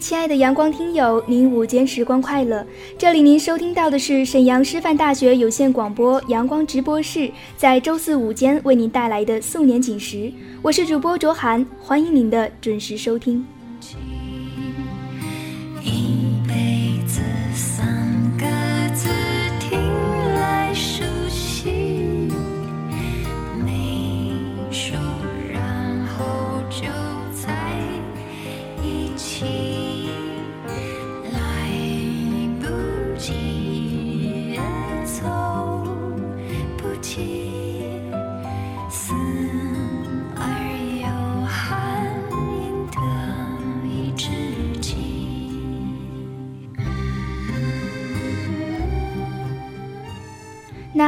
亲爱的阳光听友，您午间时光快乐！这里您收听到的是沈阳师范大学有线广播阳光直播室，在周四午间为您带来的素年锦时，我是主播卓涵，欢迎您的准时收听。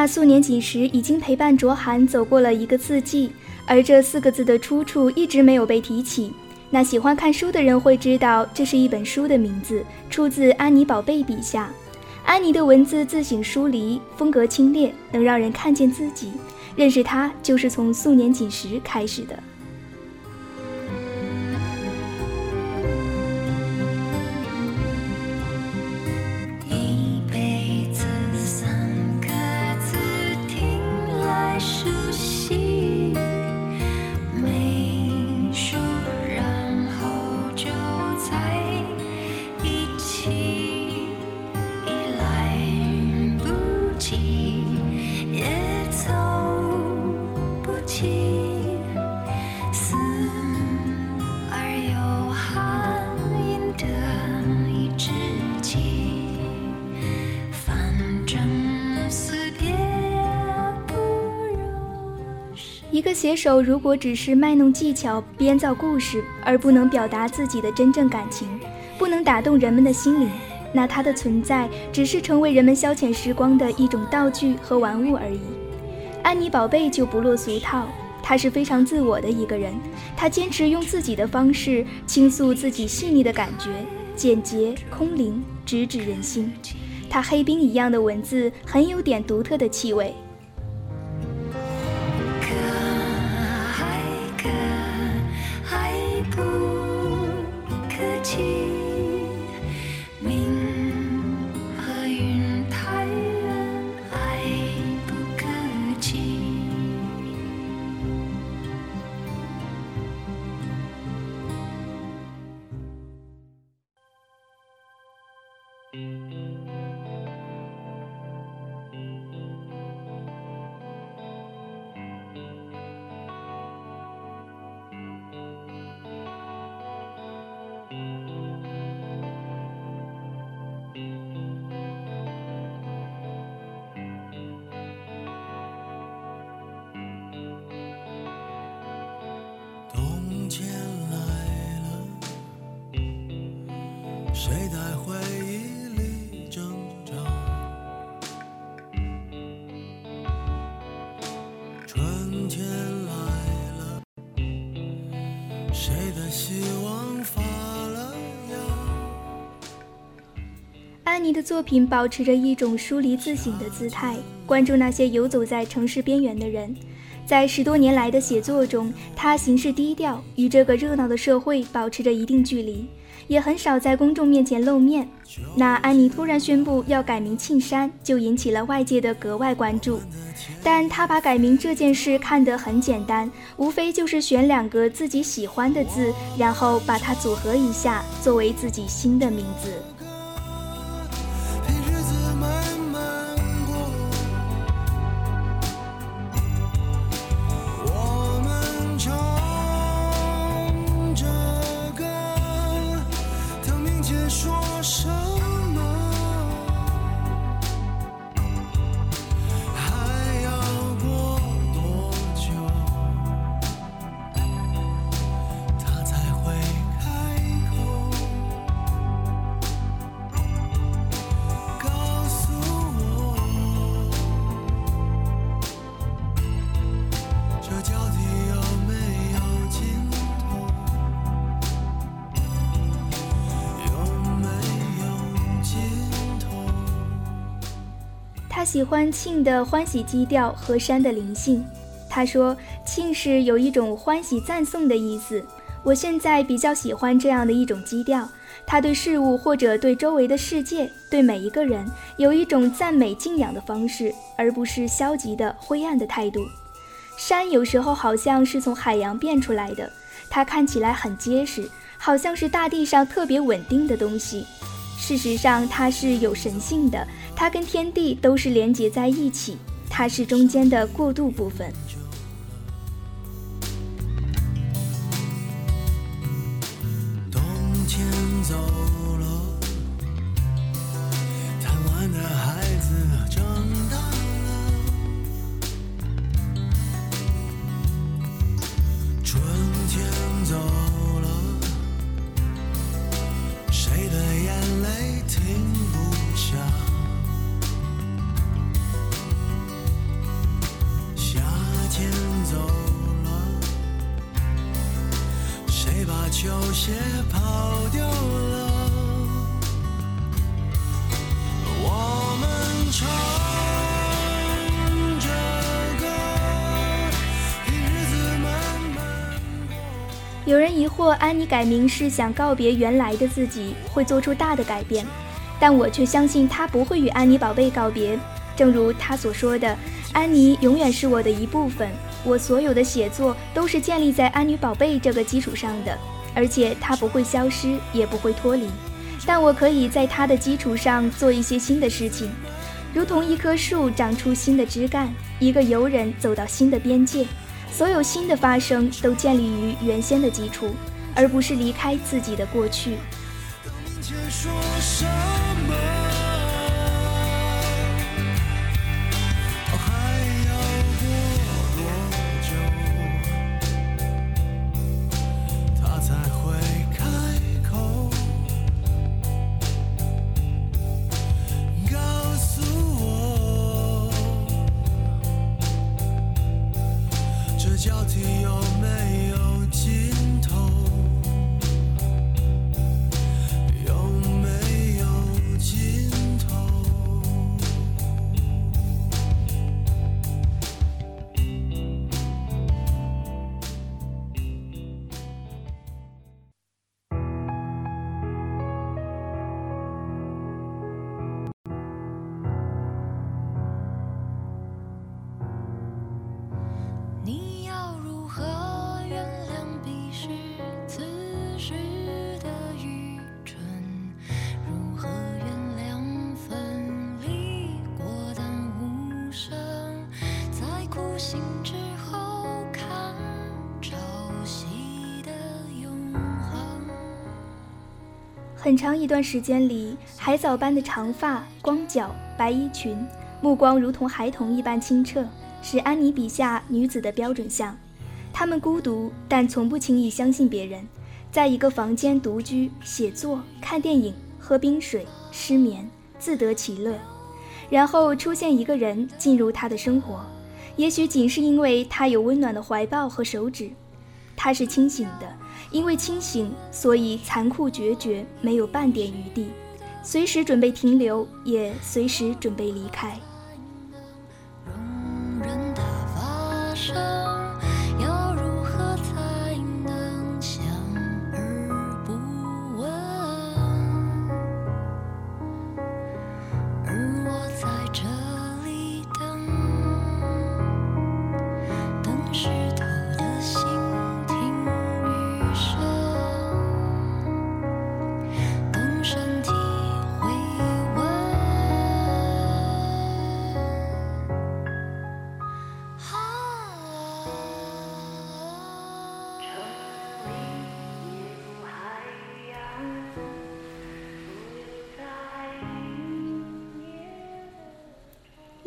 那素年锦时已经陪伴卓涵走过了一个四季，而这四个字的出处一直没有被提起。那喜欢看书的人会知道，这是一本书的名字，出自安妮宝贝笔下。安妮的文字自省疏离，风格清冽，能让人看见自己。认识她，就是从素年锦时开始的。写手如果只是卖弄技巧、编造故事，而不能表达自己的真正感情，不能打动人们的心灵，那他的存在只是成为人们消遣时光的一种道具和玩物而已。安妮宝贝就不落俗套，她是非常自我的一个人，她坚持用自己的方式倾诉自己细腻的感觉，简洁空灵，直指人心。她黑冰一样的文字，很有点独特的气味。明和云太远，爱不可及。安妮的作品保持着一种疏离自省的姿态，关注那些游走在城市边缘的人。在十多年来的写作中，她行事低调，与这个热闹的社会保持着一定距离，也很少在公众面前露面。那安妮突然宣布要改名庆山，就引起了外界的格外关注。但她把改名这件事看得很简单，无非就是选两个自己喜欢的字，然后把它组合一下，作为自己新的名字。喜欢庆的欢喜基调和山的灵性。他说，庆是有一种欢喜赞颂的意思，我现在比较喜欢这样的一种基调，他对事物或者对周围的世界、对每一个人有一种赞美敬仰的方式，而不是消极的灰暗的态度。山有时候好像是从海洋变出来的，它看起来很结实，好像是大地上特别稳定的东西。事实上，它是有神性的，它跟天地都是连结在一起，它是中间的过渡部分。球鞋跑掉了，我们唱有人疑惑，安妮改名是想告别原来的自己，会做出大的改变，但我却相信她不会与安妮宝贝告别。正如她所说的，安妮永远是我的一部分，我所有的写作都是建立在安妮宝贝这个基础上的，而且它不会消失，也不会脱离。但我可以在它的基础上做一些新的事情，如同一棵树长出新的枝干，一个游人走到新的边界。所有新的发生都建立于原先的基础，而不是离开自己的过去。等明天说什么很长一段时间里，海藻般的长发、光脚、白衣裙，目光如同孩童一般清澈，是安妮笔下女子的标准像。她们孤独，但从不轻易相信别人，在一个房间独居、写作、看电影、喝冰水、失眠，自得其乐。然后出现一个人进入她的生活，也许仅是因为他有温暖的怀抱和手指，他是清醒的。因为清醒，所以残酷决绝，没有半点余地，随时准备停留，也随时准备离开。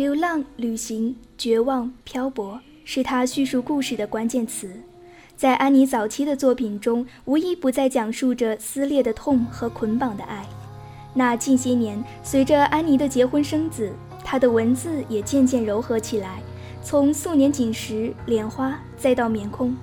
流浪、旅行、绝望、漂泊，是他叙述故事的关键词。在安妮早期的作品中，无一不在讲述着撕裂的痛和捆绑的爱。那近些年，随着安妮的结婚生子，她的文字也渐渐柔和起来，从素年锦时、莲花，再到棉空，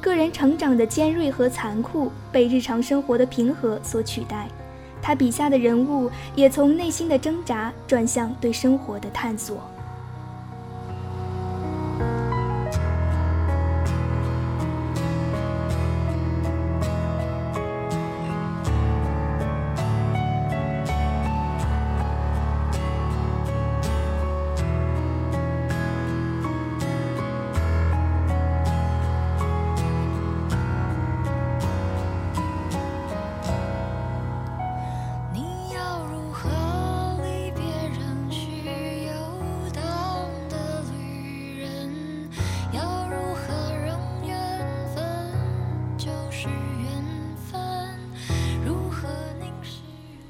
个人成长的尖锐和残酷被日常生活的平和所取代。他笔下的人物也从内心的挣扎转向对生活的探索。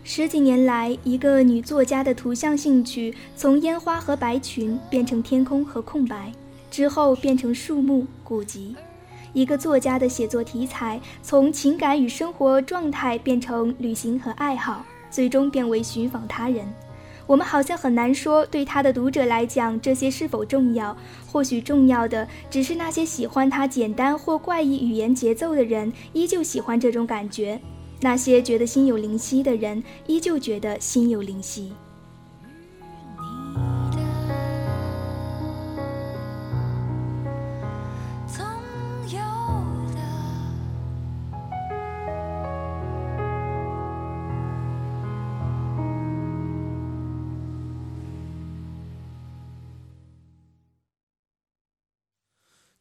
十几年来，一个女作家的图像兴趣从烟花和白裙变成天空和空白，之后变成树木、古籍；一个作家的写作题材从情感与生活状态变成旅行和爱好，最终变为寻访他人。我们好像很难说，对他的读者来讲，这些是否重要？或许重要的只是那些喜欢他简单或怪异语言节奏的人，依旧喜欢这种感觉；那些觉得心有灵犀的人，依旧觉得心有灵犀。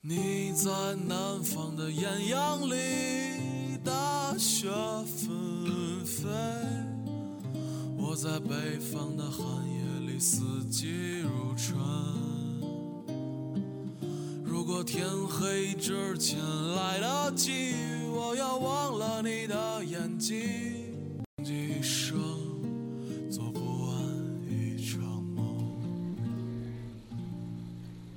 你在南方的艳阳里，大雪纷飞；我在北方的寒夜里，四季如春。如果天黑之前来得及，我要忘了你的眼睛，一生做不完一场梦。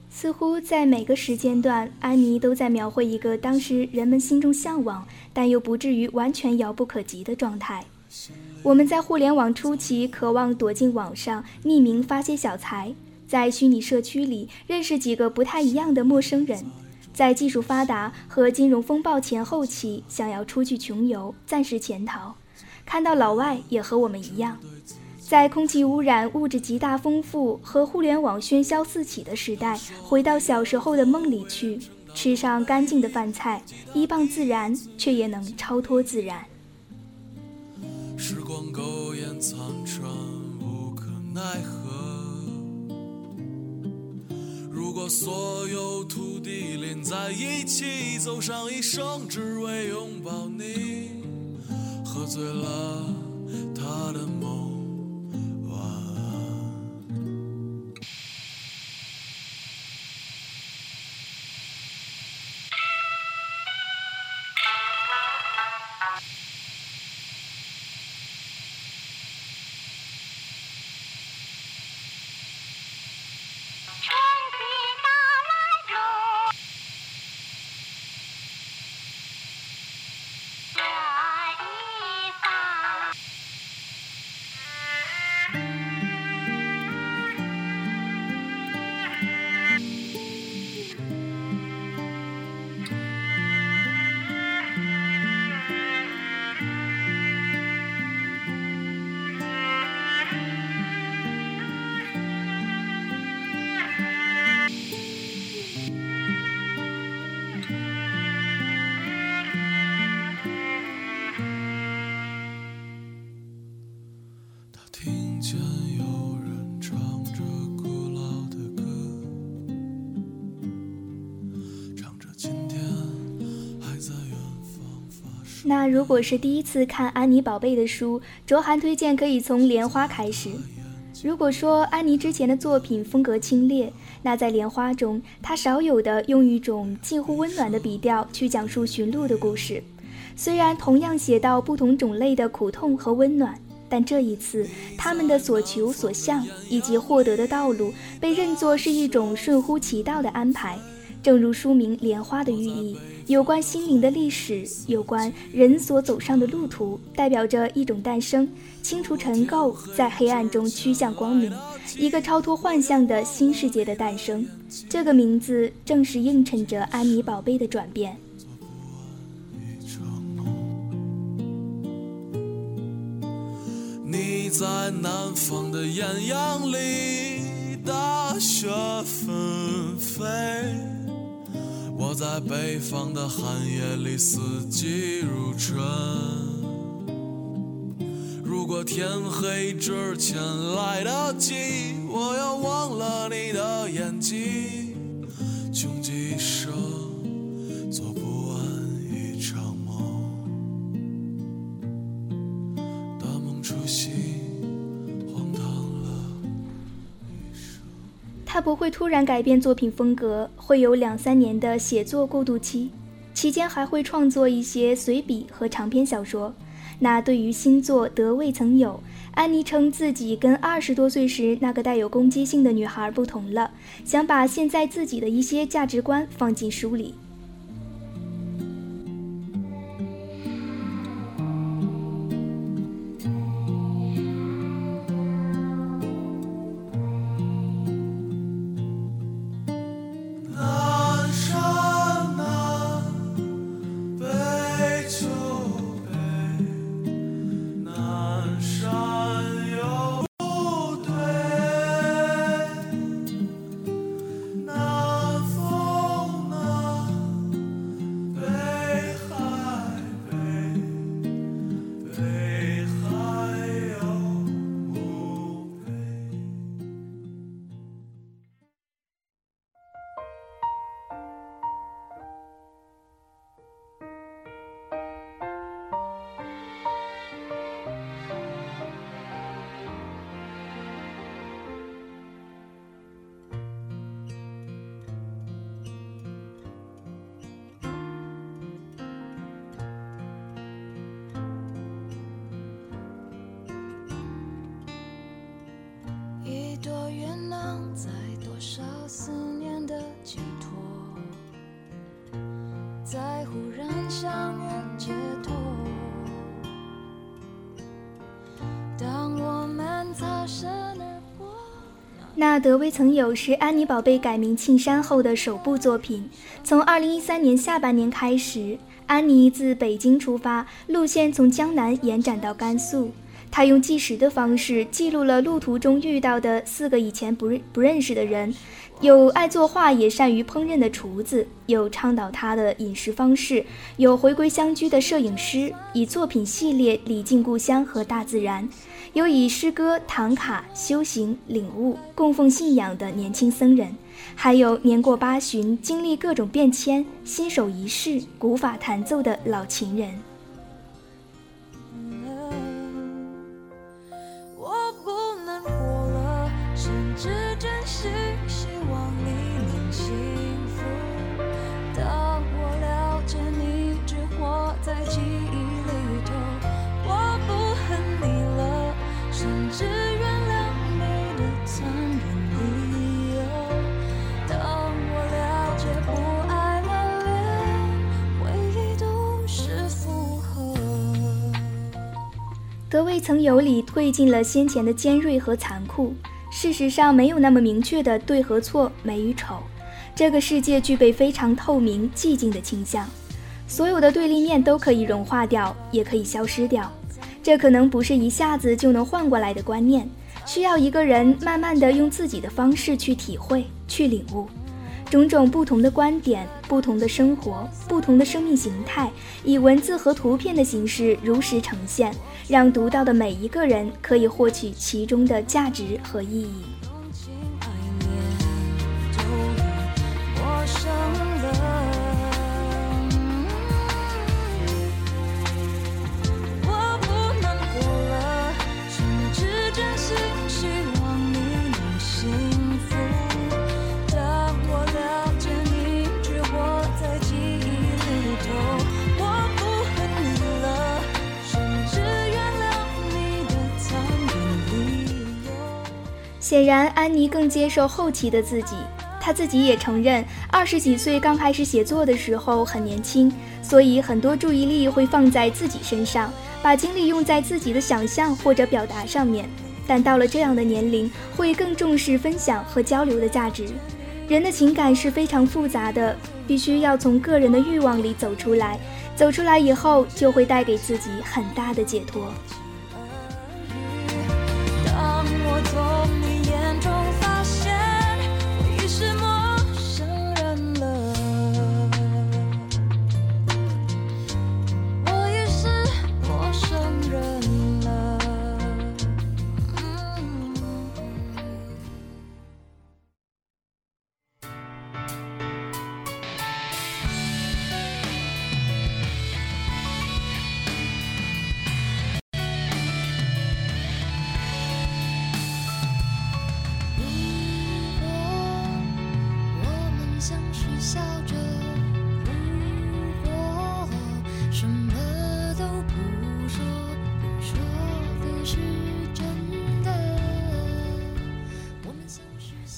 似乎在每个时间段，安妮都在描绘一个当时人们心中向往，但又不至于完全遥不可及的状态。我们在互联网初期渴望躲进网上匿名发些小财，在虚拟社区里认识几个不太一样的陌生人，在技术发达和金融风暴前后期想要出去穷游，暂时潜逃，看到老外也和我们一样。在空气污染、物质极大丰富和互联网喧嚣四起的时代，回到小时候的梦里去，吃上干净的饭菜，依傍自然，却也能超脱自然。时光苟延残喘，无可奈何。如果所有土地连在一起，走上一生，只为拥抱你，喝醉了他的梦。那如果是第一次看安妮宝贝的书，卓涵推荐可以从《莲花》开始。如果说安妮之前的作品风格清冽，那在《莲花》中，她少有的用一种近乎温暖的笔调去讲述驯鹿的故事。虽然同样写到不同种类的苦痛和温暖，但这一次他们的所求所向以及获得的道路，被认作是一种顺乎其道的安排。正如书名《莲花》的寓意，有关心灵的历史，有关人所走上的路途，代表着一种诞生，清除尘垢，在黑暗中趋向光明，一个超脱幻象的新世界的诞生。这个名字正是映衬着安妮宝贝的转变。你在南方的艳阳里，大雪纷飞。我在北方的寒夜里，四季如春。如果天黑之前来得及，我要忘了你的眼睛，他不会突然改变作品风格，会有两三年的写作过渡期，期间还会创作一些随笔和长篇小说。那对于新作得未曾有。安妮称自己跟二十多岁时那个带有攻击性的女孩不同了，想把现在自己的一些价值观放进书里。那德未曾有是安妮宝贝改名庆山后的首部作品。从二零一三年下半年开始，安妮自北京出发，路线从江南延展到甘肃。他用计时的方式记录了路途中遇到的四个以前不认不认识的人。有爱作画也善于烹饪的厨子，有倡导他的饮食方式，有回归乡居的摄影师，以作品系列礼敬故乡和大自然，有以诗歌唐卡修行领悟供奉信仰的年轻僧人，还有年过八旬经历各种变迁新手仪式古法弹奏的老情人。德未曾有》理褪尽了先前的尖锐和残酷，事实上没有那么明确的对和错、美与丑。这个世界具备非常透明、寂静的倾向，所有的对立面都可以融化掉，也可以消失掉。这可能不是一下子就能换过来的观念，需要一个人慢慢的用自己的方式去体会、去领悟。种种不同的观点、不同的生活、不同的生命形态，以文字和图片的形式如实呈现，让读到的每一个人可以获取其中的价值和意义。显然，安妮更接受后期的自己。她自己也承认，二十几岁刚开始写作的时候很年轻，所以很多注意力会放在自己身上，把精力用在自己的想象或者表达上面。但到了这样的年龄，会更重视分享和交流的价值。人的情感是非常复杂的，必须要从个人的欲望里走出来，走出来以后，就会带给自己很大的解脱。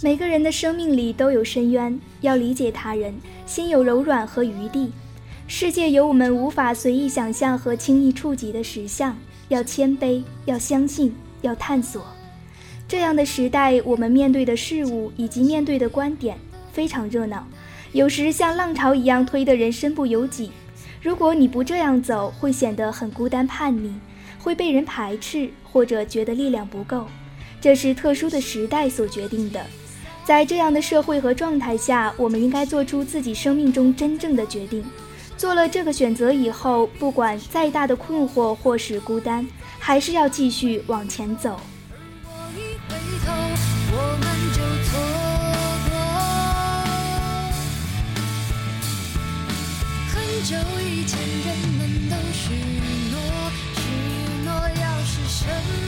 每个人的生命里都有深渊，要理解他人，心有柔软和余地。世界有我们无法随意想象和轻易触及的实相，要谦卑，要相信，要探索。这样的时代，我们面对的事物以及面对的观点非常热闹，有时像浪潮一样推得人身不由己。如果你不这样走，会显得很孤单、叛逆，会被人排斥，或者觉得力量不够。这是特殊的时代所决定的。在这样的社会和状态下，我们应该做出自己生命中真正的决定。做了这个选择以后，不管再大的困惑或是孤单，还是要继续往前走。很久以前，人们都许诺，许诺要是什么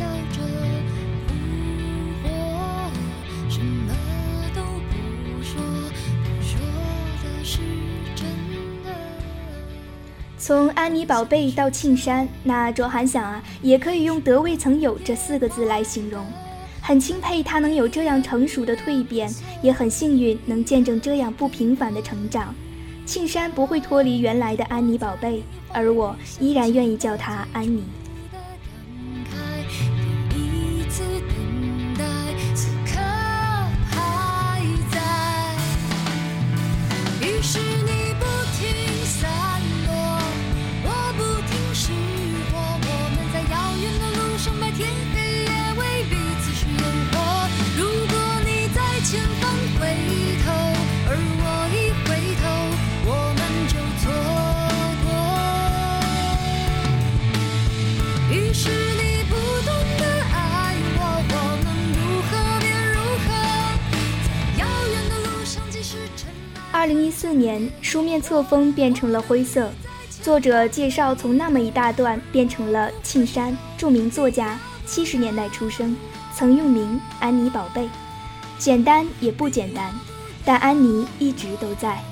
笑着，什么都不说，不说的是真的。从安妮宝贝到庆山，那卓涵想啊，也可以用“得未曾有”这四个字来形容。很钦佩他能有这样成熟的蜕变，也很幸运能见证这样不平凡的成长。庆山不会脱离原来的安妮宝贝，而我依然愿意叫她安妮。面册封变成了灰色，作者介绍从那么一大段变成了庆山，著名作家，七十年代出生，曾用名安妮宝贝，简单也不简单，但安妮一直都在。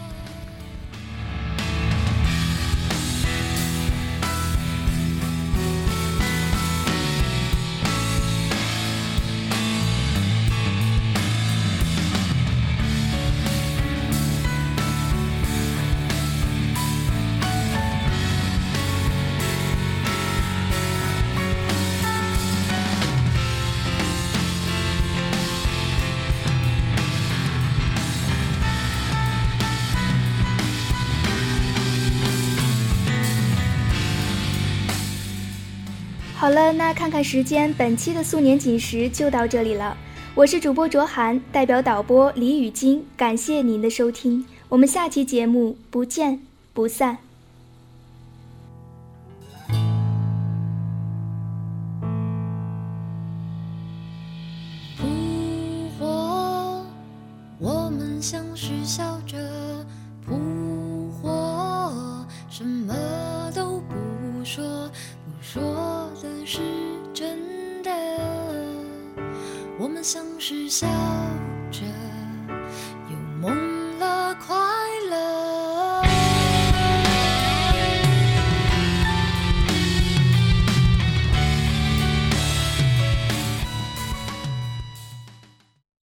那看看时间，本期的素年锦时就到这里了。我是主播卓涵，代表导播李雨晶，感谢您的收听，我们下期节目不见不散。们像是笑